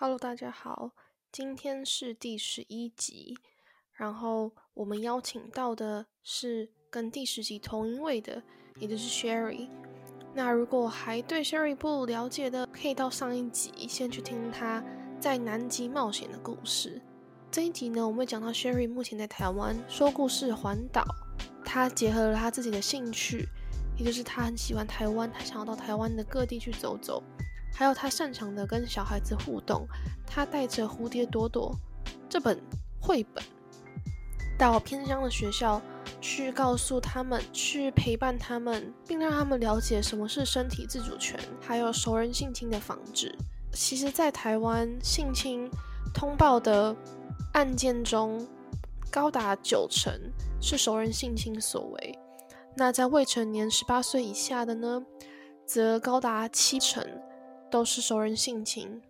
Hello，大家好，今天是第十一集，然后我们邀请到的是跟第十集同一位的，也就是 Sherry。那如果还对 Sherry 不了解的，可以到上一集先去听他在南极冒险的故事。这一集呢，我们会讲到 Sherry 目前在台湾说故事环岛，他结合了他自己的兴趣，也就是他很喜欢台湾，他想要到台湾的各地去走走。还有他擅长的跟小孩子互动，他带着《蝴蝶朵朵》这本绘本到偏乡的学校去，告诉他们，去陪伴他们，并让他们了解什么是身体自主权，还有熟人性侵的防治。其实，在台湾性侵通报的案件中，高达九成是熟人性侵所为。那在未成年十八岁以下的呢，则高达七成。都是熟人性情，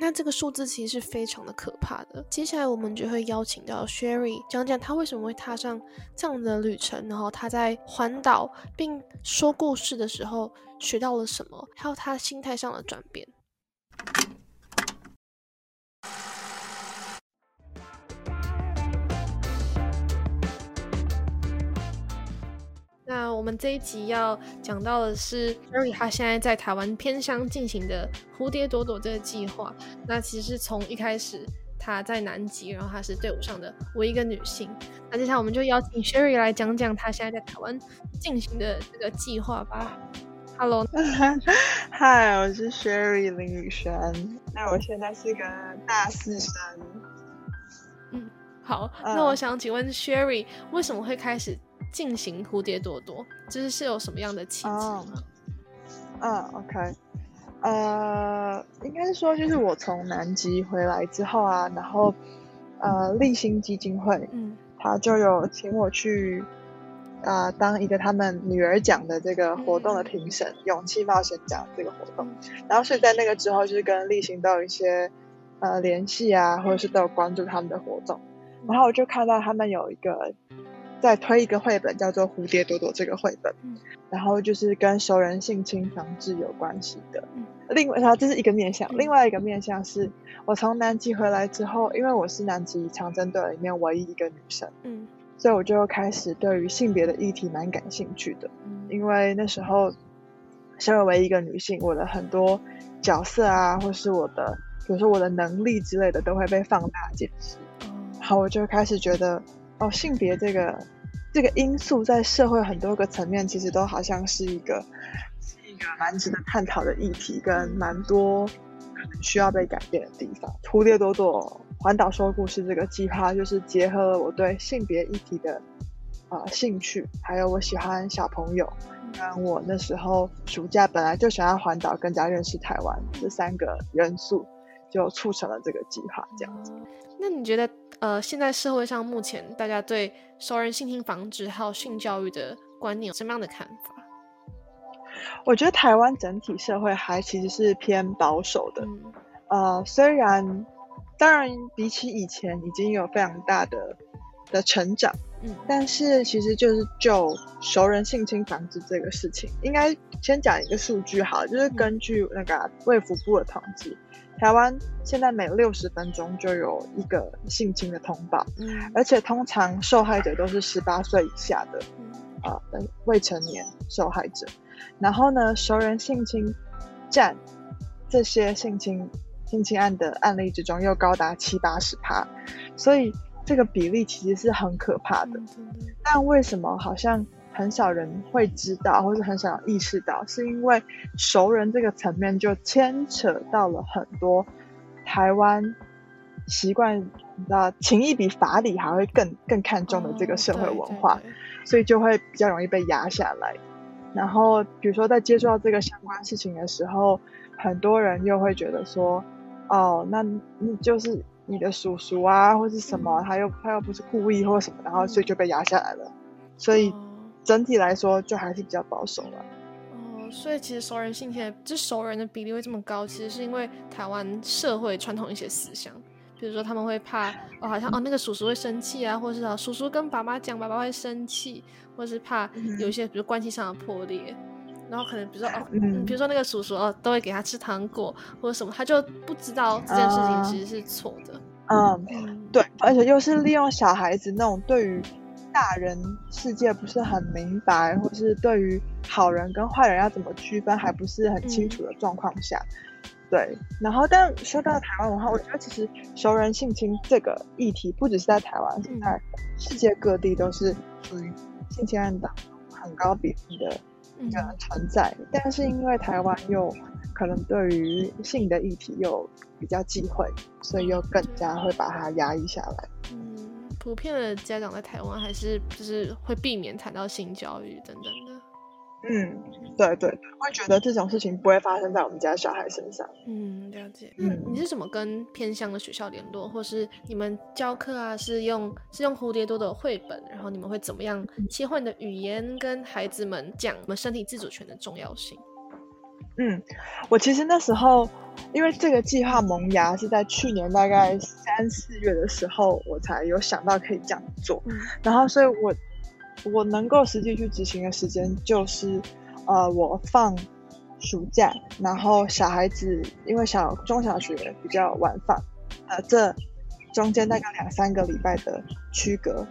那这个数字其实是非常的可怕的。接下来我们就会邀请到 Sherry 讲讲他为什么会踏上这样的旅程，然后他在环岛并说故事的时候学到了什么，还有他心态上的转变。那我们这一集要讲到的是 Sherry，他现在在台湾偏乡进行的蝴蝶朵朵这个计划。那其实从一开始她在南极，然后她是队伍上的唯一一个女性。那接下来我们就邀请 Sherry 来讲讲她现在在台湾进行的这个计划吧。Hello，嗨，我是 Sherry 林雨轩。那我现在是个大四生。嗯，好。那我想请问 Sherry，为什么会开始？进行蝴蝶朵朵，就是是有什么样的契机吗？嗯，OK，呃，应该是说，就是我从南极回来之后啊，然后呃，立新基金会，嗯，他就有请我去啊，当一个他们女儿奖的这个活动的评审，勇气冒险奖这个活动，然后所以在那个之后，就是跟立新都有一些呃联系啊，或者是都有关注他们的活动，然后我就看到他们有一个。在推一个绘本，叫做《蝴蝶朵朵》这个绘本，然后就是跟熟人性侵防治有关系的。另外，它这是一个面向，另外一个面向是我从南极回来之后，因为我是南极长征队里面唯一一个女生，嗯，所以我就开始对于性别的议题蛮感兴趣的。因为那时候身为唯一一个女性，我的很多角色啊，或是我的，比如说我的能力之类的，都会被放大解释。然后我就开始觉得。哦，性别这个这个因素在社会很多个层面，其实都好像是一个是一个蛮值得探讨的议题，跟蛮多可能需要被改变的地方。蝴蝶朵朵环岛说故事这个计划，就是结合了我对性别议题的啊兴趣，还有我喜欢小朋友，跟我那时候暑假本来就想要环岛，更加认识台湾这三个元素，就促成了这个计划这样子。那你觉得？呃，现在社会上目前大家对熟人性侵防治还有性教育的观念有什么样的看法？我觉得台湾整体社会还其实是偏保守的。呃，虽然当然比起以前已经有非常大的的成长，嗯，但是其实就是就熟人性侵防治这个事情，应该先讲一个数据好，就是根据那个卫福部的统计。台湾现在每六十分钟就有一个性侵的通报，嗯，而且通常受害者都是十八岁以下的，啊，未成年受害者。然后呢，熟人性侵占这些性侵性侵案的案例之中又高达七八十趴，所以这个比例其实是很可怕的。但为什么好像？很少人会知道，或是很少意识到，是因为熟人这个层面就牵扯到了很多台湾习惯，你知道情义比法理还会更更看重的这个社会文化，所以就会比较容易被压下来。然后，比如说在接触到这个相关事情的时候，很多人又会觉得说，哦，那你就是你的叔叔啊，或是什么，他又他又不是故意或什么，然后所以就被压下来了，所以。整体来说，就还是比较保守了。哦，所以其实熟人性侵，这熟人的比例会这么高，其实是因为台湾社会传统一些思想，比如说他们会怕哦，好像哦那个叔叔会生气啊，或者是叔叔跟爸妈讲，爸爸会生气，或是怕有一些比如关系上的破裂，然后可能比如说哦，比如说那个叔叔哦，都会给他吃糖果或者什么，他就不知道这件事情其实是错的。嗯，对，而且又是利用小孩子那种对于大人世界不是很明白，或是对于好人跟坏人要怎么区分还不是很清楚的状况下。对，然后但说到台湾文化，我觉得其实熟人性侵这个议题不只是在台湾，现在世界各地都是属于性侵案当中很高比例的一个存在。但是因为台湾又可能对于性的议题又比较忌讳，所以又更加会把它压抑下来。嗯，普遍的家长在台湾还是就是会避免谈到性教育等等的。嗯，对对对，会觉得这种事情不会发生在我们家小孩身上。嗯，了解。嗯，你是怎么跟偏乡的学校联络，或是你们教课啊？是用是用蝴蝶多的绘本，然后你们会怎么样切换的语言跟孩子们讲我们身体自主权的重要性？嗯，我其实那时候因为这个计划萌芽是在去年大概三四月的时候，我才有想到可以这样做。然后，所以我。我能够实际去执行的时间就是，呃，我放暑假，然后小孩子因为小中小学比较晚放，呃，这中间大概两三个礼拜的区隔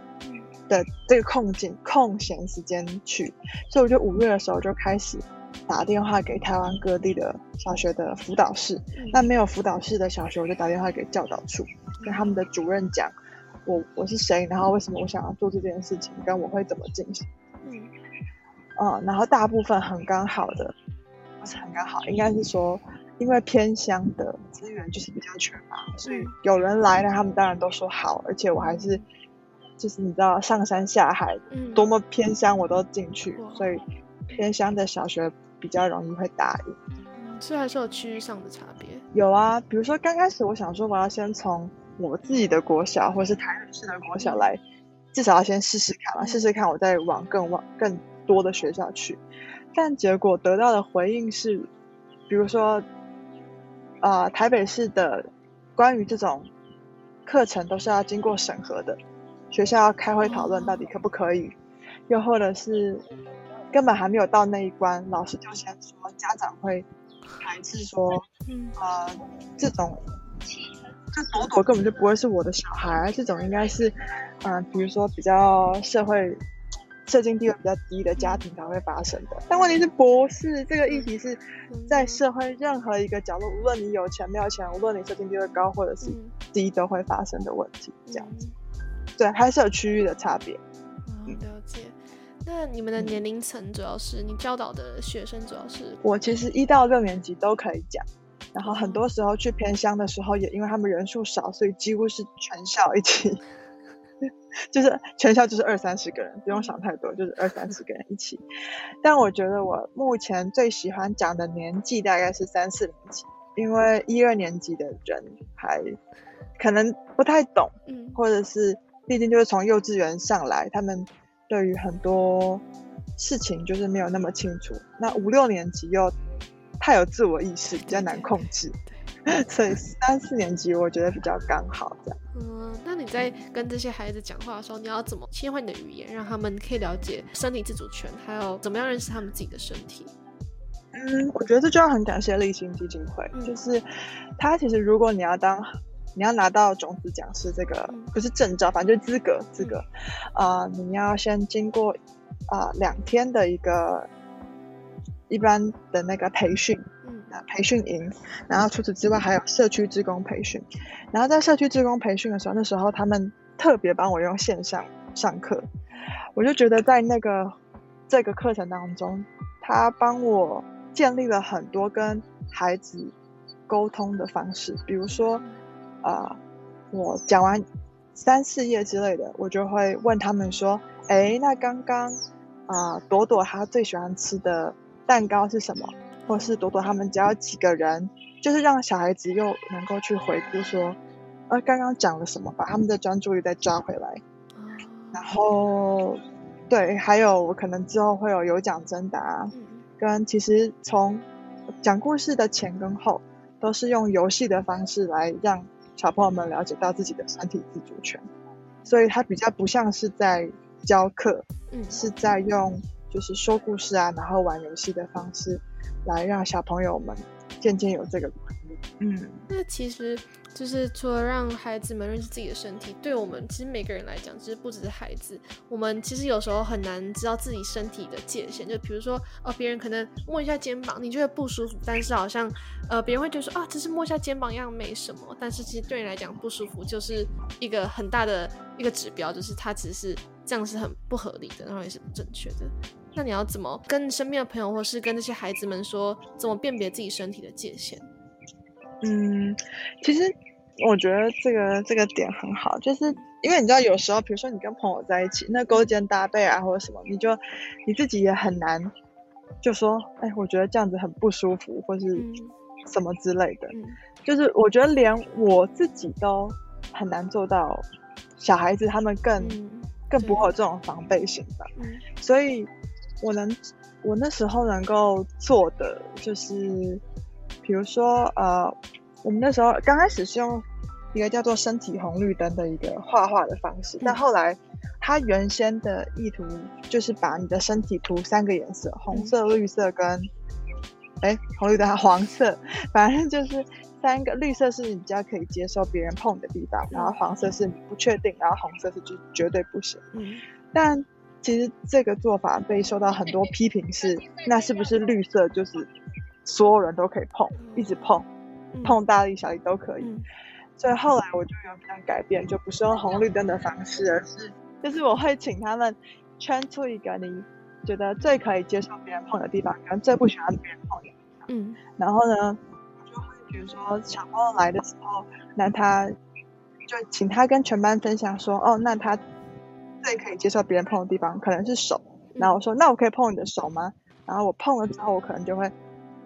的这个空景空闲时间去，所以我就五月的时候就开始打电话给台湾各地的小学的辅导室，那没有辅导室的小学，我就打电话给教导处，跟他们的主任讲。我我是谁？然后为什么我想要做这件事情？跟我会怎么进行？嗯，嗯，然后大部分很刚好的，不是很刚好，应该是说，因为偏乡的资源就是比较缺乏，所以有人来了，他们当然都说好，而且我还是，就是你知道上山下海，多么偏乡我都进去，所以偏乡的小学比较容易会答应。所以还是有区域上的差别。有啊，比如说刚开始我想说我要先从。我自己的国小，或是台北市的国小来，至少要先试试看嘛，试试看，我再往更往更多的学校去。但结果得到的回应是，比如说，啊，台北市的关于这种课程都是要经过审核的，学校要开会讨论到底可不可以，又或者是根本还没有到那一关，老师就先说家长会排斥说，啊，这种。这朵朵根本就不会是我的小孩，这种应该是，嗯，比如说比较社会、社经地位比较低的家庭才会发生的。但问题是，不是这个议题是在社会任何一个角落，无论你有钱没有钱，无论你社经地位高或者是低，都会发生的问题。这样子，对，还是有区域的差别。了解。那你们的年龄层主要是你教导的学生主要是？我其实一到六年级都可以讲。然后很多时候去偏乡的时候，也因为他们人数少，所以几乎是全校一起 就是全校就是二三十个人，不用想太多，就是二三十个人一起。但我觉得我目前最喜欢讲的年纪大概是三四年级，因为一二年级的人还可能不太懂，嗯，或者是毕竟就是从幼稚园上来，他们对于很多事情就是没有那么清楚。那五六年级又。太有自我意识，比较难控制，所以三四年级我觉得比较刚好这样。嗯，那你在跟这些孩子讲话的时候，你要怎么切换你的语言，让他们可以了解身体自主权，还有怎么样认识他们自己的身体？嗯，我觉得这就要很感谢立新基金会，就是他其实如果你要当你要拿到种子讲师这个不是证照，反正就是资格资格，啊，你要先经过啊两天的一个。一般的那个培训，嗯，培训营，然后除此之外还有社区职工培训，然后在社区职工培训的时候，那时候他们特别帮我用线上上课，我就觉得在那个这个课程当中，他帮我建立了很多跟孩子沟通的方式，比如说，啊，我讲完三四页之类的，我就会问他们说，哎，那刚刚啊，朵朵她最喜欢吃的。蛋糕是什么，或是朵朵他们只要几个人，就是让小孩子又能够去回顾说，呃，刚刚讲了什么，把他们的专注力再抓回来。然后，对，还有我可能之后会有有奖征答，跟其实从讲故事的前跟后，都是用游戏的方式来让小朋友们了解到自己的身体自主权，所以它比较不像是在教课，嗯是在用。就是说故事啊，然后玩游戏的方式，来让小朋友们渐渐有这个观念。嗯，那其实。就是除了让孩子们认识自己的身体，对我们其实每个人来讲，其实不只是孩子，我们其实有时候很难知道自己身体的界限。就比如说，哦，别人可能摸一下肩膀，你觉得不舒服，但是好像，呃，别人会觉得说，啊，只是摸一下肩膀一样没什么。但是其实对你来讲，不舒服就是一个很大的一个指标，就是它其实是这样是很不合理的，然后也是不正确的。那你要怎么跟身边的朋友，或是跟那些孩子们说，怎么辨别自己身体的界限？嗯，其实。我觉得这个这个点很好，就是因为你知道，有时候比如说你跟朋友在一起，那勾肩搭背啊，或者什么，你就你自己也很难，就说，哎，我觉得这样子很不舒服，或是什么之类的。就是我觉得连我自己都很难做到，小孩子他们更更不会有这种防备心吧。所以，我能我那时候能够做的就是，比如说呃。我们那时候刚开始是用一个叫做身体红绿灯的一个画画的方式，但后来它原先的意图就是把你的身体涂三个颜色：红色、绿色跟哎红绿灯黄色，反正就是三个。绿色是你比较可以接受别人碰的地方，然后黄色是你不确定，然后红色是就绝对不行。嗯，但其实这个做法被受到很多批评，是那是不是绿色就是所有人都可以碰，一直碰？碰大力小力都可以，所以后来我就有这样改变，就不是用红绿灯的方式，而是就是我会请他们圈出一个你觉得最可以接受别人碰的地方，跟最不喜欢别人碰的地方。嗯，然后呢，我就会比如说小朋友来的时候，那他就请他跟全班分享说，哦，那他最可以接受别人碰的地方可能是手，然后我说，那我可以碰你的手吗？然后我碰了之后，我可能就会。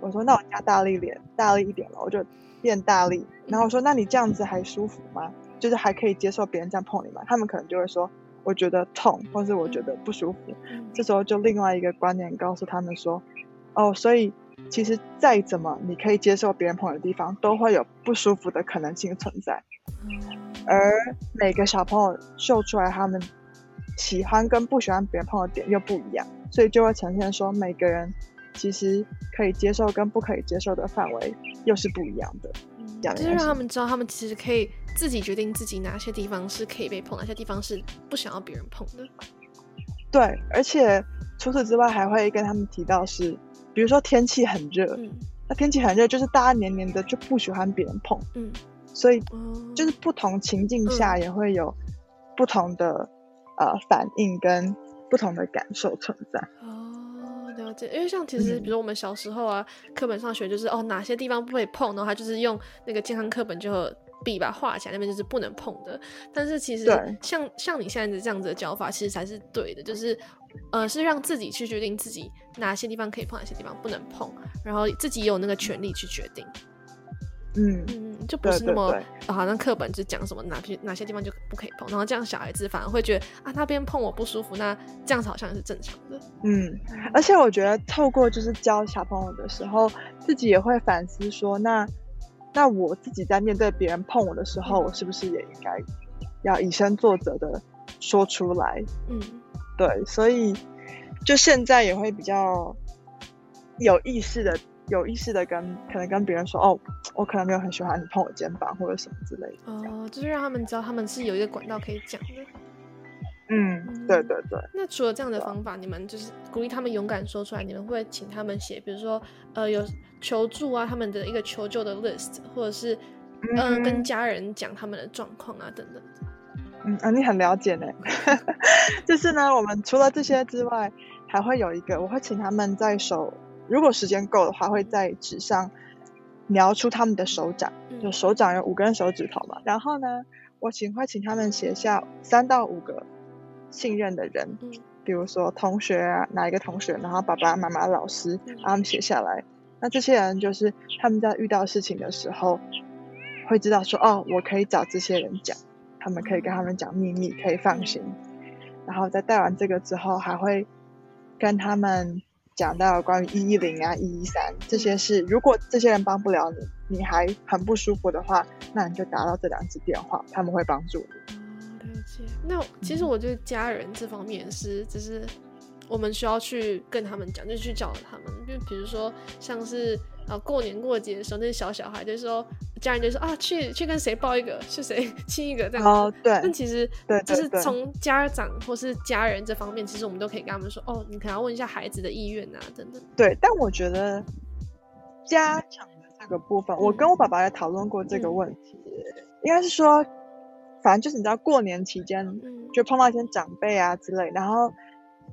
我说那我加大力点，大力一点了，我就变大力。然后我说那你这样子还舒服吗？就是还可以接受别人这样碰你吗？他们可能就会说我觉得痛，或是我觉得不舒服。这时候就另外一个观念告诉他们说，哦，所以其实再怎么你可以接受别人碰的地方，都会有不舒服的可能性存在。而每个小朋友秀出来他们喜欢跟不喜欢别人碰的点又不一样，所以就会呈现说每个人。其实可以接受跟不可以接受的范围又是不一样的，就是让他们知道，他们其实可以自己决定自己哪些地方是可以被碰，哪些地方是不想要别人碰的。对，而且除此之外，还会跟他们提到是，比如说天气很热，那天气很热，就是大家黏黏的就不喜欢别人碰，嗯，所以就是不同情境下也会有不同的呃反应跟不同的感受存在。了解，因为像其实，比如我们小时候啊，课本上学就是哦，哪些地方不可以碰，然后他就是用那个健康课本就笔把画起来，那边就是不能碰的。但是其实像像你现在的这样子的教法，其实才是对的，就是呃，是让自己去决定自己哪些地方可以碰，哪些地方不能碰，然后自己有那个权利去决定。嗯嗯，就不是那么好像课本就讲什么哪些哪些地方就不可以碰，然后这样小孩子反而会觉得啊那边碰我不舒服，那这样子好像是正常的。嗯，而且我觉得透过就是教小朋友的时候，自己也会反思说，那那我自己在面对别人碰我的时候，我是不是也应该要以身作则的说出来？嗯，对，所以就现在也会比较有意识的。有意识的跟可能跟别人说哦，我可能没有很喜欢你碰我肩膀或者什么之类的。哦，就是让他们知道他们是有一个管道可以讲的。嗯，对对对。那除了这样的方法，你们就是鼓励他们勇敢说出来，你们会请他们写，比如说呃有求助啊，他们的一个求救的 list，或者是嗯跟家人讲他们的状况啊等等。嗯啊，你很了解呢。就是呢，我们除了这些之外，还会有一个，我会请他们在手。如果时间够的话，会在纸上描出他们的手掌，就手掌有五根手指头嘛。然后呢，我请会请他们写下三到五个信任的人，比如说同学啊，哪一个同学，然后爸爸妈妈、老师，把他们写下来。那这些人就是他们在遇到事情的时候，会知道说，哦，我可以找这些人讲，他们可以跟他们讲秘密，可以放心。然后在带完这个之后，还会跟他们。讲到关于一一零啊、一一三这些事，如果这些人帮不了你，你还很不舒服的话，那你就打到这两支电话，他们会帮助你。哦，了解。那其实我觉得家人这方面是，就是我们需要去跟他们讲，就去找他们。就比如说像是啊过年过节的时候，那些小小孩就说，家人就说啊去去跟谁抱一个，去谁 亲一个这样。哦，对。但其实对就是从家长或是家人这方面，其实我们都可以跟他们说，哦，你可能要问一下孩子的意愿啊，等等。对，但我觉得家长的这个部分，我跟我爸爸也讨论过这个问题，应该是说。反正就是你知道，过年期间就碰到一些长辈啊之类，然后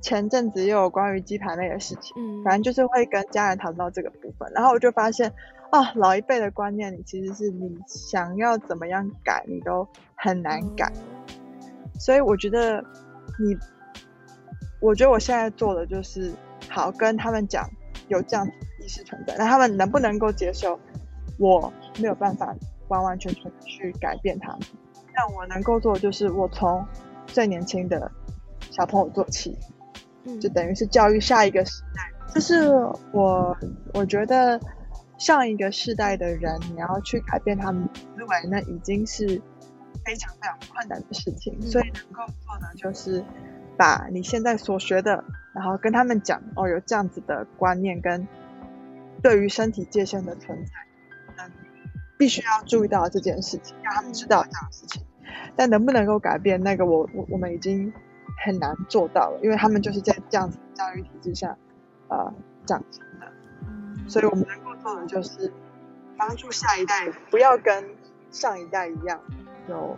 前阵子又有关于鸡排妹的事情，嗯，反正就是会跟家人谈到这个部分，然后我就发现，啊，老一辈的观念，你其实是你想要怎么样改，你都很难改，所以我觉得你，我觉得我现在做的就是好跟他们讲有这样意识存在，那他们能不能够接受？我没有办法完完全全去改变他们。但我能够做的就是，我从最年轻的小朋友做起，就等于是教育下一个时代。就是我，我觉得上一个世代的人，你要去改变他们思维，那已经是非常非常困难的事情。所以能够做的就是，把你现在所学的，然后跟他们讲，哦，有这样子的观念跟对于身体界限的存在。必须要注意到这件事情，让他们知道这样的事情。但能不能够改变那个，我我我们已经很难做到了，因为他们就是在这样子的教育体制下，呃，长成的。所以我们能够做的就是帮助下一代不要跟上一代一样，有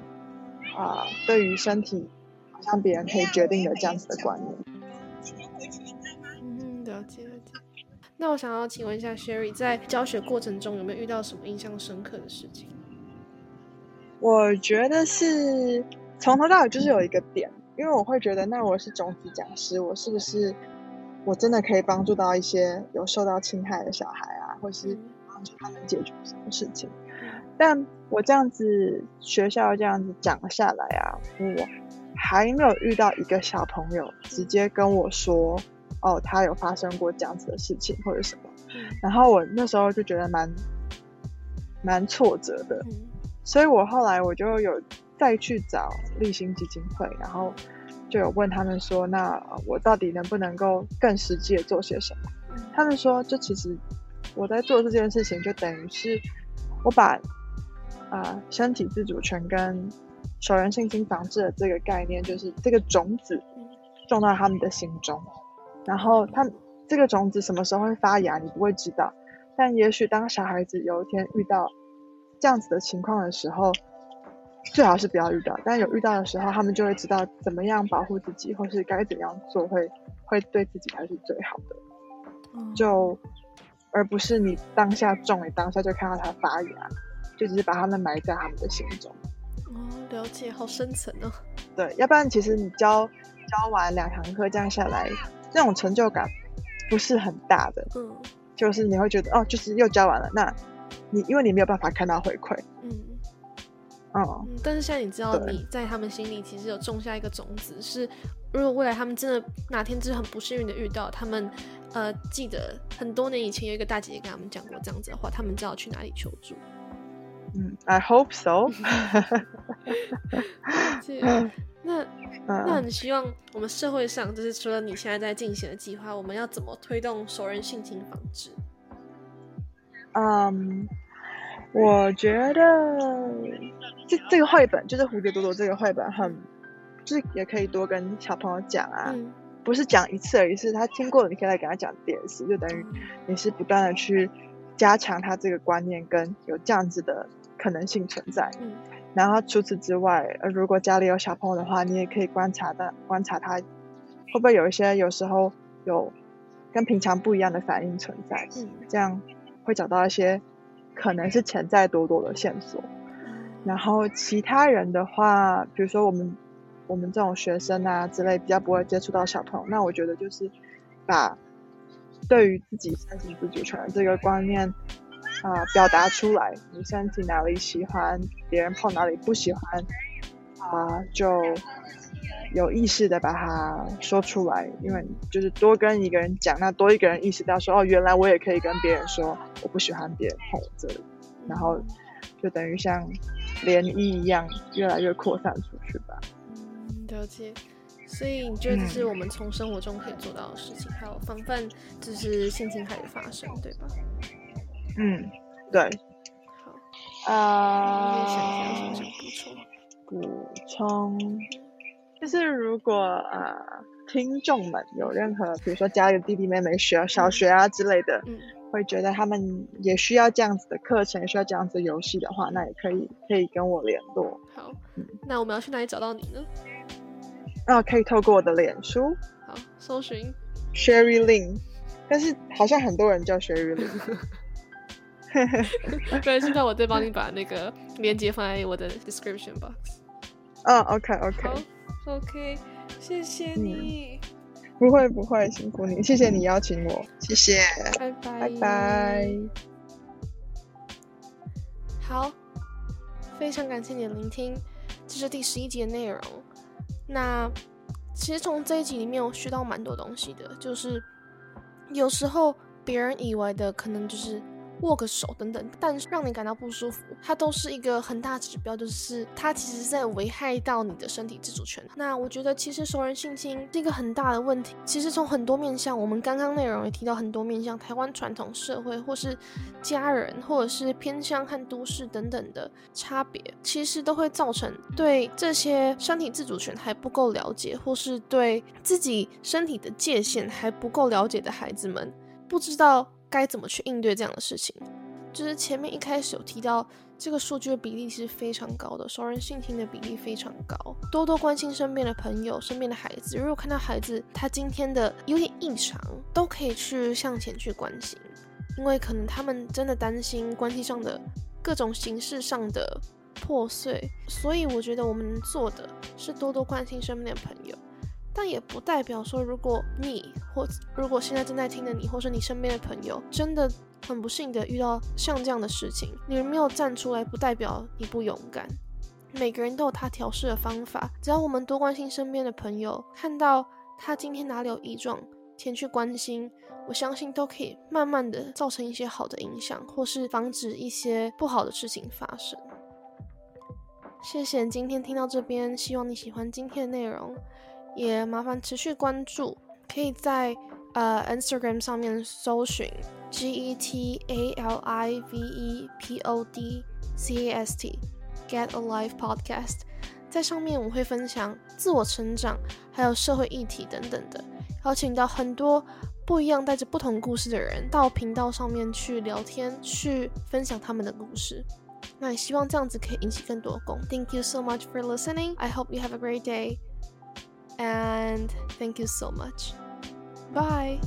啊，对于身体好像别人可以决定的这样子的观念。嗯，了解了解。那我想要请问一下，Sherry，在教学过程中有没有遇到什么印象深刻的事情？我觉得是从头到尾就是有一个点，因为我会觉得，那我是种子讲师，我是不是我真的可以帮助到一些有受到侵害的小孩啊，或是帮助他们解决什么事情？但我这样子学校这样子讲下来啊，我还没有遇到一个小朋友直接跟我说。哦，他有发生过这样子的事情或者什么，然后我那时候就觉得蛮蛮挫折的，所以我后来我就有再去找立新基金会，然后就有问他们说，那我到底能不能够更实际的做些什么？他们说，就其实我在做这件事情，就等于是我把啊身体自主权跟首人性侵防治的这个概念，就是这个种子种到他们的心中。然后他这个种子什么时候会发芽，你不会知道。但也许当小孩子有一天遇到这样子的情况的时候，最好是不要遇到。但有遇到的时候，他们就会知道怎么样保护自己，或是该怎样做会会对自己才是最好的。就而不是你当下种，你当下就看到它发芽，就只是把它们埋在他们的心中。哦，了解，好深层哦。对，要不然其实你教教完两堂课这样下来。那种成就感不是很大的，嗯，就是你会觉得哦，就是又教完了，那你因为你没有办法看到回馈，嗯，哦，但是现在你知道你在他们心里其实有种下一个种子，是如果未来他们真的哪天就是很不幸运的遇到他们，呃，记得很多年以前有一个大姐姐跟他们讲过这样子的话，他们知道去哪里求助。嗯，I hope so。那 那很希望我们社会上，就是除了你现在在进行的计划，我们要怎么推动熟人性情防治？嗯，我觉得这这个绘本就是《蝴蝶朵朵》这个绘本，很就是也可以多跟小朋友讲啊，不是讲一次而已，是他听过了，你可以来给他讲第二次，就等于你是不断的去加强他这个观念，跟有这样子的可能性存在。然后除此之外，呃，如果家里有小朋友的话，你也可以观察的观察他会不会有一些有时候有跟平常不一样的反应存在，嗯，这样会找到一些可能是潜在多多的线索。然后其他人的话，比如说我们我们这种学生啊之类比较不会接触到小朋友，那我觉得就是把对于自己身体自主权这个观念。啊，表达出来，你身体哪里喜欢，别人碰哪里不喜欢，啊，就有意识的把它说出来，因为就是多跟一个人讲，那多一个人意识到说，哦，原来我也可以跟别人说，我不喜欢别人碰这里，然后就等于像涟漪一样，越来越扩散出去吧。嗯，了解。所以你觉得这是我们从生活中可以做到的事情，还有防范就是性侵害的发生，对吧？嗯，对。好。啊。想想补充。补充，就是如果呃听众们有任何，比如说家里弟弟妹妹学小学啊之类的，嗯，会觉得他们也需要这样子的课程，需要这样子游戏的话，那也可以可以跟我联络。好，那我们要去哪里找到你呢？啊，可以透过我的脸书，好，搜寻 Sherry Lin，但是好像很多人叫 Sherry Lin。对，现在我再帮你把那个链接放在我的 description box。啊，OK，OK，好，OK，谢谢你。不会不会，辛苦你，谢谢你邀请我，谢谢，拜拜拜拜。好，非常感谢你的聆听，这是第十一集的内容。那其实从这一集里面，我学到蛮多东西的，就是有时候别人以为的，可能就是。握个手等等，但是让你感到不舒服，它都是一个很大指标，就是它其实在危害到你的身体自主权。那我觉得其实熟人性侵是一个很大的问题。其实从很多面向，我们刚刚内容也提到很多面向，台湾传统社会或是家人，或者是偏向和都市等等的差别，其实都会造成对这些身体自主权还不够了解，或是对自己身体的界限还不够了解的孩子们，不知道。该怎么去应对这样的事情？就是前面一开始有提到，这个数据的比例是非常高的，熟人性侵的比例非常高。多多关心身边的朋友、身边的孩子。如果看到孩子他今天的有点异常，都可以去向前去关心，因为可能他们真的担心关系上的各种形式上的破碎。所以我觉得我们能做的是多多关心身边的朋友。但也不代表说，如果你或如果现在正在听的你，或是你身边的朋友，真的很不幸的遇到像这样的事情，你们没有站出来，不代表你不勇敢。每个人都有他调试的方法，只要我们多关心身边的朋友，看到他今天哪里有异状，前去关心，我相信都可以慢慢的造成一些好的影响，或是防止一些不好的事情发生。谢谢今天听到这边，希望你喜欢今天的内容。也麻烦持续关注，可以在呃 Instagram 上面搜寻 G E T A L I V E P O D C A S T Get a Life Podcast，在上面我会分享自我成长，还有社会议题等等的，邀请到很多不一样、带着不同故事的人到频道上面去聊天，去分享他们的故事。那也希望这样子可以引起更多共。Thank you so much for listening. I hope you have a great day. And thank you so much. Bye.